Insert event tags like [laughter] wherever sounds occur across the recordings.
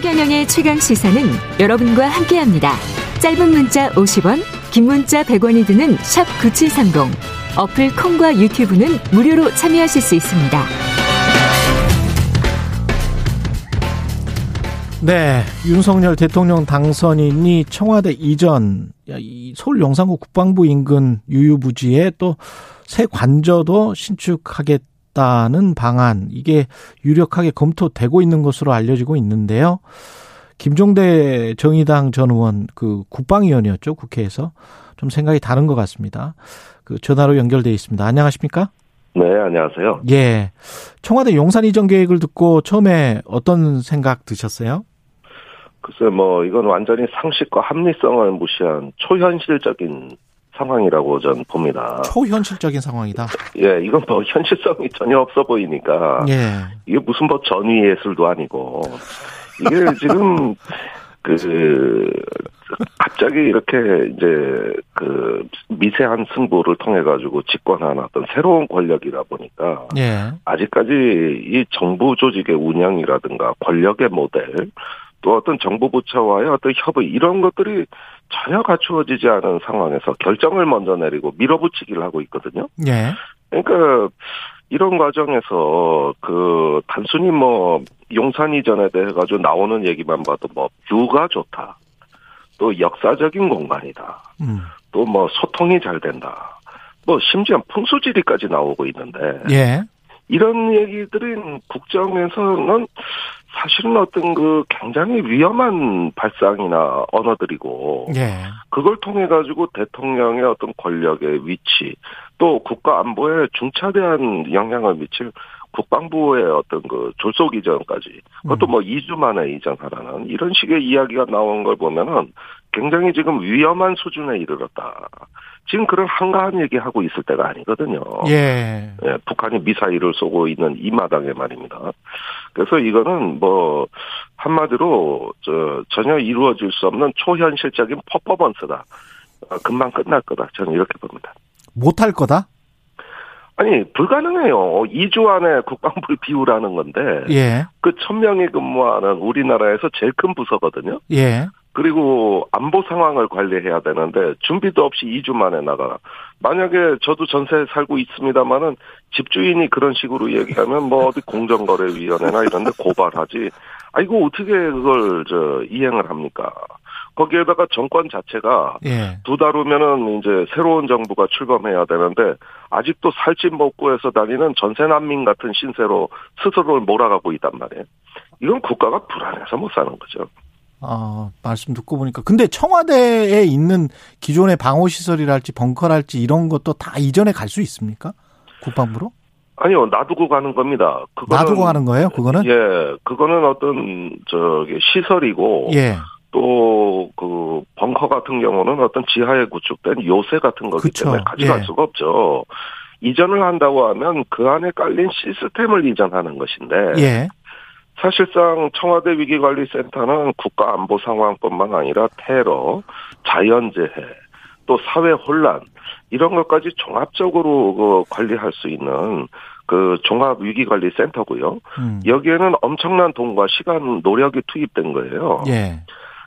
최경영의 최강 시사는 여러분과 함께합니다. 짧은 문자 50원, 긴 문자 100원이 드는 샵 9730. 어플 콩과 유튜브는 무료로 참여하실 수 있습니다. 네, 윤석열 대통령 당선인이 청와대 이전 서울 용산구 국방부 인근 유유부지에 또 새 관저도 신축하겠다 는 방안 이게 유력하게 검토되고 있는 것으로 알려지고 있는데요. 김종대 정의당 전 의원 그 국방위원이었죠 국회에서 좀 생각이 다른 것 같습니다. 그 전화로 연결돼 있습니다. 안녕하십니까? 네, 안녕하세요. 예. 청와대 용산 이전 계획을 듣고 처음에 어떤 생각 드셨어요? 글쎄, 뭐, 이건 완전히 상식과 합리성을 무시한 초현실적인 상황이라고 전 봅니다. 초현실적인 상황이다. 예, 이건 뭐 현실성이 전혀 없어 보이니까. 예. 이게 무슨 뭐 전위 예술도 아니고. 이게 지금, [laughs] 그, 갑자기 이렇게 이제 그 미세한 승부를 통해 가지고 집권한 어떤 새로운 권력이다 보니까 예. 아직까지 이 정부 조직의 운영이라든가 권력의 모델 또 어떤 정부 부처와의 어떤 협의 이런 것들이 전혀 갖추어지지 않은 상황에서 결정을 먼저 내리고 밀어붙이기를 하고 있거든요. 예. 그러니까 이런 과정에서 그 단순히 뭐 용산 이전에 대해 가지고 나오는 얘기만 봐도 뭐 뷰가 좋다. 또 역사적인 공간이다. 음. 또뭐 소통이 잘 된다. 뭐 심지어 풍수지리까지 나오고 있는데 예. 이런 얘기들은 국정에서는 사실은 어떤 그 굉장히 위험한 발상이나 언어들이고 예. 그걸 통해 가지고 대통령의 어떤 권력의 위치 또 국가 안보에 중차대한 영향을 미칠 국방부의 어떤 그 졸속 이전까지 그것도 뭐 2주 만에 이전하라는 이런 식의 이야기가 나온 걸 보면은 굉장히 지금 위험한 수준에 이르렀다. 지금 그런 한가한 얘기하고 있을 때가 아니거든요. 예. 예, 북한이 미사일을 쏘고 있는 이 마당에 말입니다. 그래서 이거는 뭐 한마디로 저 전혀 이루어질 수 없는 초현실적인 퍼포먼스다. 어, 금방 끝날 거다. 저는 이렇게 봅니다. 못할 거다? 아니 불가능해요. 2주 안에 국방부를 비우라는 건데 예. 그 천명이 근무하는 우리나라에서 제일 큰 부서거든요. 예. 그리고 안보 상황을 관리해야 되는데 준비도 없이 2주 만에 나가라. 만약에 저도 전세 살고 있습니다마는 집주인이 그런 식으로 얘기하면 뭐 어디 공정거래위원회나 이런 데 고발하지. 아 이거 어떻게 그걸 저 이행을 합니까? 거기에다가 정권 자체가 예. 두달 후면은 이제 새로운 정부가 출범해야 되는데 아직도 살집 먹고 해서 다니는 전세 난민 같은 신세로 스스로를 몰아가고 있단 말이에요. 이건 국가가 불안해서 못 사는 거죠. 아, 말씀 듣고 보니까. 근데 청와대에 있는 기존의 방호 시설이랄지 벙커랄지 이런 것도 다 이전에 갈 수 있습니까? 국방부로? 아니요, 놔두고 가는 겁니다. 그거는, 놔두고 가는 거예요, 그거는? 예, 그거는 어떤, 저기, 시설이고. 예. 또, 그, 벙커 같은 경우는 어떤 지하에 구축된 요새 같은 거기 그쵸. 때문에 가져갈 예. 수가 없죠. 이전을 한다고 하면 그 안에 깔린 시스템을 이전하는 것인데. 예. 사실상 청와대 위기관리센터는 국가 안보 상황뿐만 아니라 테러, 자연재해, 또 사회 혼란 이런 것까지 종합적으로 그 관리할 수 있는 그 종합 위기 관리 센터고요. 음. 여기에는 엄청난 돈과 시간, 노력이 투입된 거예요. 예.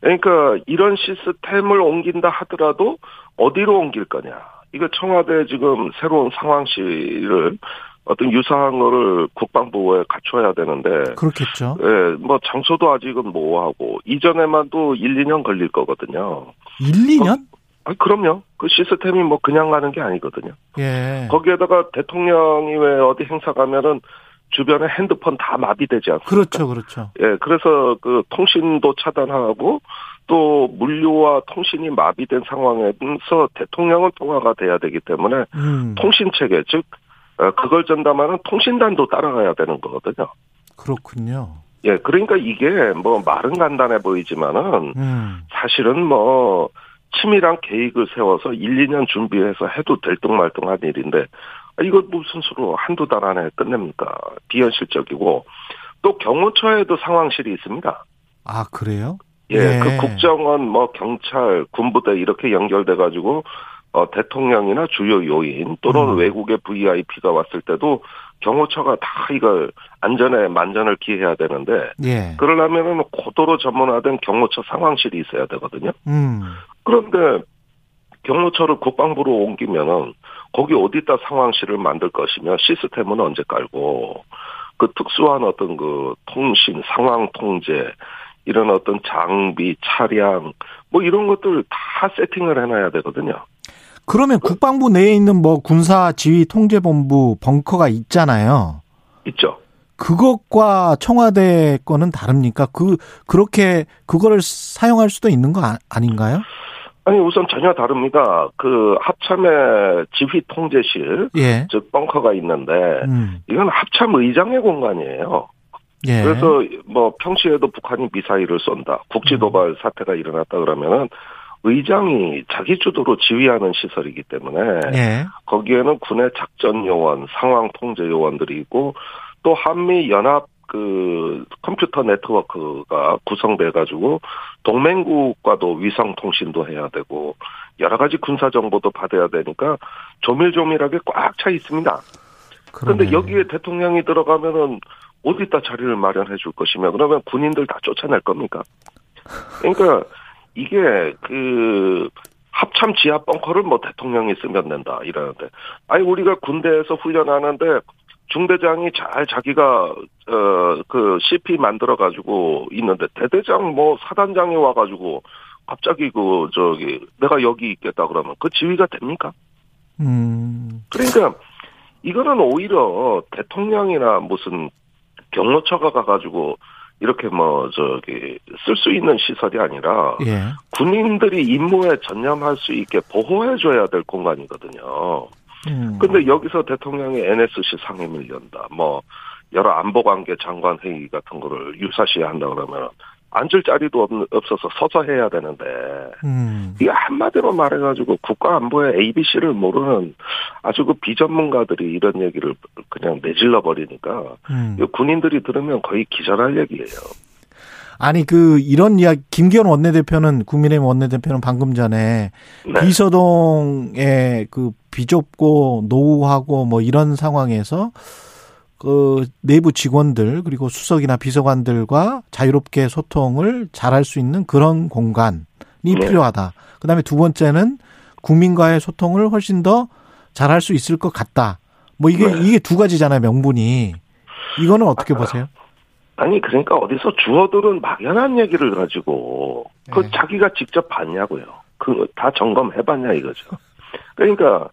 그러니까 이런 시스템을 옮긴다 하더라도 어디로 옮길 거냐. 이거 청와대 지금 새로운 상황실을 어떤 유사한 거를 국방부에 갖춰야 되는데 그렇겠죠. 예, 뭐 장소도 아직은 모호하고 이전에만도 1, 2년 걸릴 거거든요. 1, 2년? 아, 그럼요. 그 시스템이 뭐 그냥 가는 게 아니거든요. 예. 거기에다가 대통령이 왜 어디 행사 가면은 주변에 핸드폰 다 마비되지 않습니까? 그렇죠, 그렇죠. 예, 그래서 그 통신도 차단하고 또 물류와 통신이 마비된 상황에서 대통령은 통화가 돼야 되기 때문에 음. 통신 체계 즉 어, 그걸 전담하는 통신단도 따라가야 되는 거거든요. 그렇군요. 예, 그러니까 이게 뭐 말은 간단해 보이지만은 음. 사실은 뭐 치밀한 계획을 세워서 1, 2년 준비해서 해도 될뚱말뚱한 일인데 아, 이거 무슨 수로 한두 달 안에 끝냅니까? 비현실적이고 또 경호처에도 상황실이 있습니다. 아, 그래요? 예, 예. 그 국정원, 뭐 경찰, 군부대 이렇게 연결돼 가지고 어 대통령이나 주요 요인 또는 음. 외국의 VIP가 왔을 때도 경호처가 다 이걸 안전에 만전을 기해야 되는데 예. 그러려면은 고도로 전문화된 경호처 상황실이 있어야 되거든요. 음. 그런데 경호처를 국방부로 옮기면은 거기 어디다 상황실을 만들 것이며 시스템은 언제 깔고 그 특수한 어떤 그 통신 상황 통제 이런 어떤 장비 차량 뭐 이런 것들 다 세팅을 해놔야 되거든요. 그러면 국방부 내에 있는 뭐 군사 지휘 통제본부 벙커가 있잖아요. 있죠. 그것과 청와대 거는 다릅니까? 그 그렇게 그거를 사용할 수도 있는 거 아- 아닌가요? 아니 우선 전혀 다릅니다. 그 합참의 지휘 통제실 예. 즉 벙커가 있는데 음. 이건 합참 의장의 공간이에요. 예. 그래서 뭐 평시에도 북한이 미사일을 쏜다. 국지 도발 사태가 일어났다 그러면은 의장이 자기 주도로 지휘하는 시설이기 때문에 예. 거기에는 군의 작전 요원, 상황 통제 요원들이 있고 또 한미 연합 그 컴퓨터 네트워크가 구성돼 가지고 동맹국과도 위성 통신도 해야 되고 여러 가지 군사 정보도 받아야 되니까 조밀조밀하게 꽉 차 있습니다. 그런데. 여기에 대통령이 들어가면은 어디다 자리를 마련해 줄 것이며 그러면 군인들 다 쫓아낼 겁니까? 그러니까 이게 그 합참 지하 벙커를 뭐 대통령이 쓰면 된다 이러는데 아니 우리가 군대에서 훈련하는데 중대장이 잘 자기가 어 그 CP 만들어 가지고 있는데 대대장 뭐 사단장이 와 가지고 갑자기 그 저기 내가 여기 있겠다 그러면 그 지휘가 됩니까? 음. 그러니까 이거는 오히려 대통령이나 무슨 경호처가 가가지고 이렇게 뭐 저기 쓸 수 있는 시설이 아니라 예. 군인들이 임무에 전념할 수 있게 보호해 줘야 될 공간이거든요. 음. 근데 여기서 대통령이 NSC 상임을 연다. 뭐 여러 안보관계 장관 회의 같은 거를 유사시에 한다 그러면 앉을 자리도 없, 없어서 서서 해야 되는데 음. 이게 한마디로 말해가지고 국가 안보의 ABC를 모르는 아주 그 비전문가들이 이런 얘기를 그냥 내질러 버리니까 음. 군인들이 들으면 거의 기절할 얘기예요. 아니 그 이런 이야기 김기현 원내대표는 국민의힘 원내대표는 방금 전에 네. 비서동의 그 비좁고 노후하고 뭐 이런 상황에서 그 내부 직원들 그리고 수석이나 비서관들과 자유롭게 소통을 잘할 수 있는 그런 공간이 네. 필요하다. 그다음에 두 번째는 국민과의 소통을 훨씬 더 잘할 수 있을 것 같다. 뭐 이게 네. 이게 두 가지잖아요, 명분이. 이거는 어떻게 보세요? 아니 그러니까 어디서 주어들은 막연한 얘기를 가지고 그 네. 자기가 직접 봤냐고요. 그 다 점검해봤냐 이거죠. 그러니까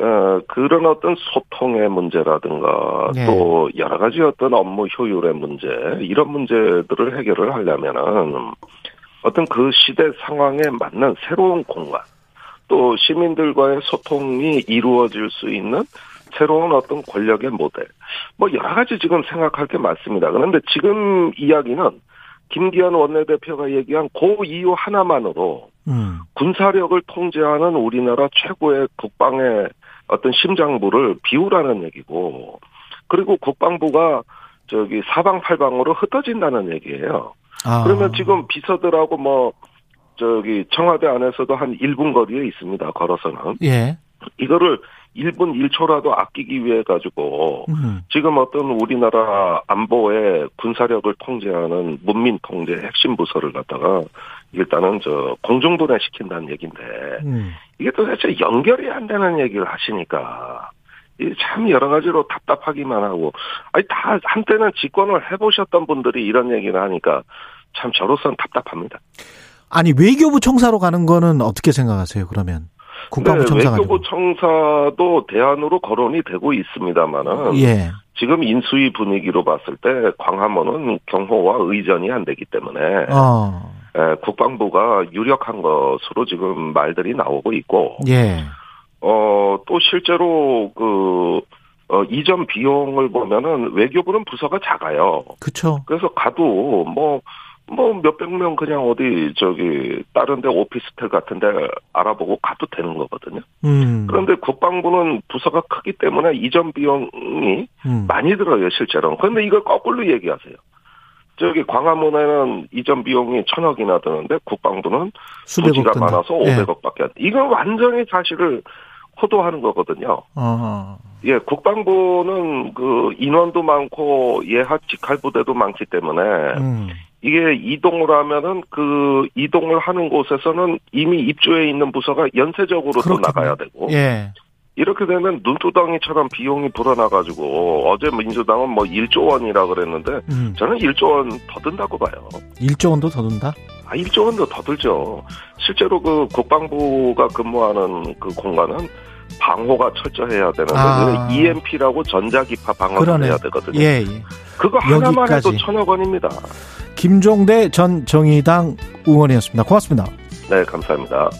어 그런 어떤 소통의 문제라든가 네. 또 여러 가지 어떤 업무 효율의 문제 이런 문제들을 해결을 하려면은 어떤 그 시대 상황에 맞는 새로운 공간 또 시민들과의 소통이 이루어질 수 있는 새로운 어떤 권력의 모델 뭐 여러 가지 지금 생각할 게 많습니다. 그런데 지금 이야기는 김기현 원내대표가 얘기한 그 이유 하나만으로 음. 군사력을 통제하는 우리나라 최고의 국방의 어떤 심장부를 비우라는 얘기고 그리고 국방부가 저기 사방팔방으로 흩어진다는 얘기예요. 아. 그러면 지금 비서들하고 뭐 저기 청와대 안에서도 한 1분 거리에 있습니다. 걸어서는 예. 이거를 1분 1초라도 아끼기 위해 가지고 음. 지금 어떤 우리나라 안보의 군사력을 통제하는 문민 통제 핵심 부서를 갖다가 일단은 저 공중분해 시킨다는 얘기인데 음. 이게 도대체 연결이 안 되는 얘기를 하시니까 참 여러 가지로 답답하기만 하고 아니 다 한때는 집권을 해보셨던 분들이 이런 얘기를 하니까 참 저로서는 답답합니다. 아니 외교부 청사로 가는 거는 어떻게 생각하세요? 그러면 국방부 네, 청사. 외교부 청사도 대안으로 거론이 되고 있습니다만은 예. 지금 인수위 분위기로 봤을 때 광화문은 경호와 의전이 안 되기 때문에 어. 에, 국방부가 유력한 것으로 지금 말들이 나오고 있고 예. 어, 또 실제로 그 어, 이전 비용을 보면은 외교부는 부서가 작아요. 그쵸. 그래서 가도 뭐, 뭐 몇백 명 그냥 어디 저기 다른 데 오피스텔 같은 데 알아보고 가도 되는 거거든요. 음. 그런데 국방부는 부서가 크기 때문에 이전 비용이 음. 많이 들어요, 실제로. 그런데 이걸 거꾸로 얘기하세요. 저기 광화문에는 이전 비용이 천억이나 드는데 국방부는 든다. 많아서 예. 500억밖에 안 돼. 이건 완전히 사실을 호도하는 거거든요. 어. 예, 국방부는 그 인원도 많고 예하 직할 부대도 많기 때문에 음. 이게 이동을 하면은 그 이동을 하는 곳에서는 이미 입주해 있는 부서가 연쇄적으로 또. 나가야 되고 예. 이렇게 되면 눈두덩이처럼 비용이 불어나가지고 어제 민주당은 뭐 1조 원이라 그랬는데 음. 저는 1조 원 더 든다고 봐요. 1조 원도 더 든다? 아, 1조 원도 더 들죠. 실제로 그 국방부가 근무하는 그 공간은 방호가 철저해야 되는데 아. EMP라고 전자기파 방어를 그러네. 해야 되거든요. 예, 예. 그거 하나만 해도 여기까지. 천억 원입니다. 김종대 전 정의당 의원이었습니다. 고맙습니다. 네, 감사합니다.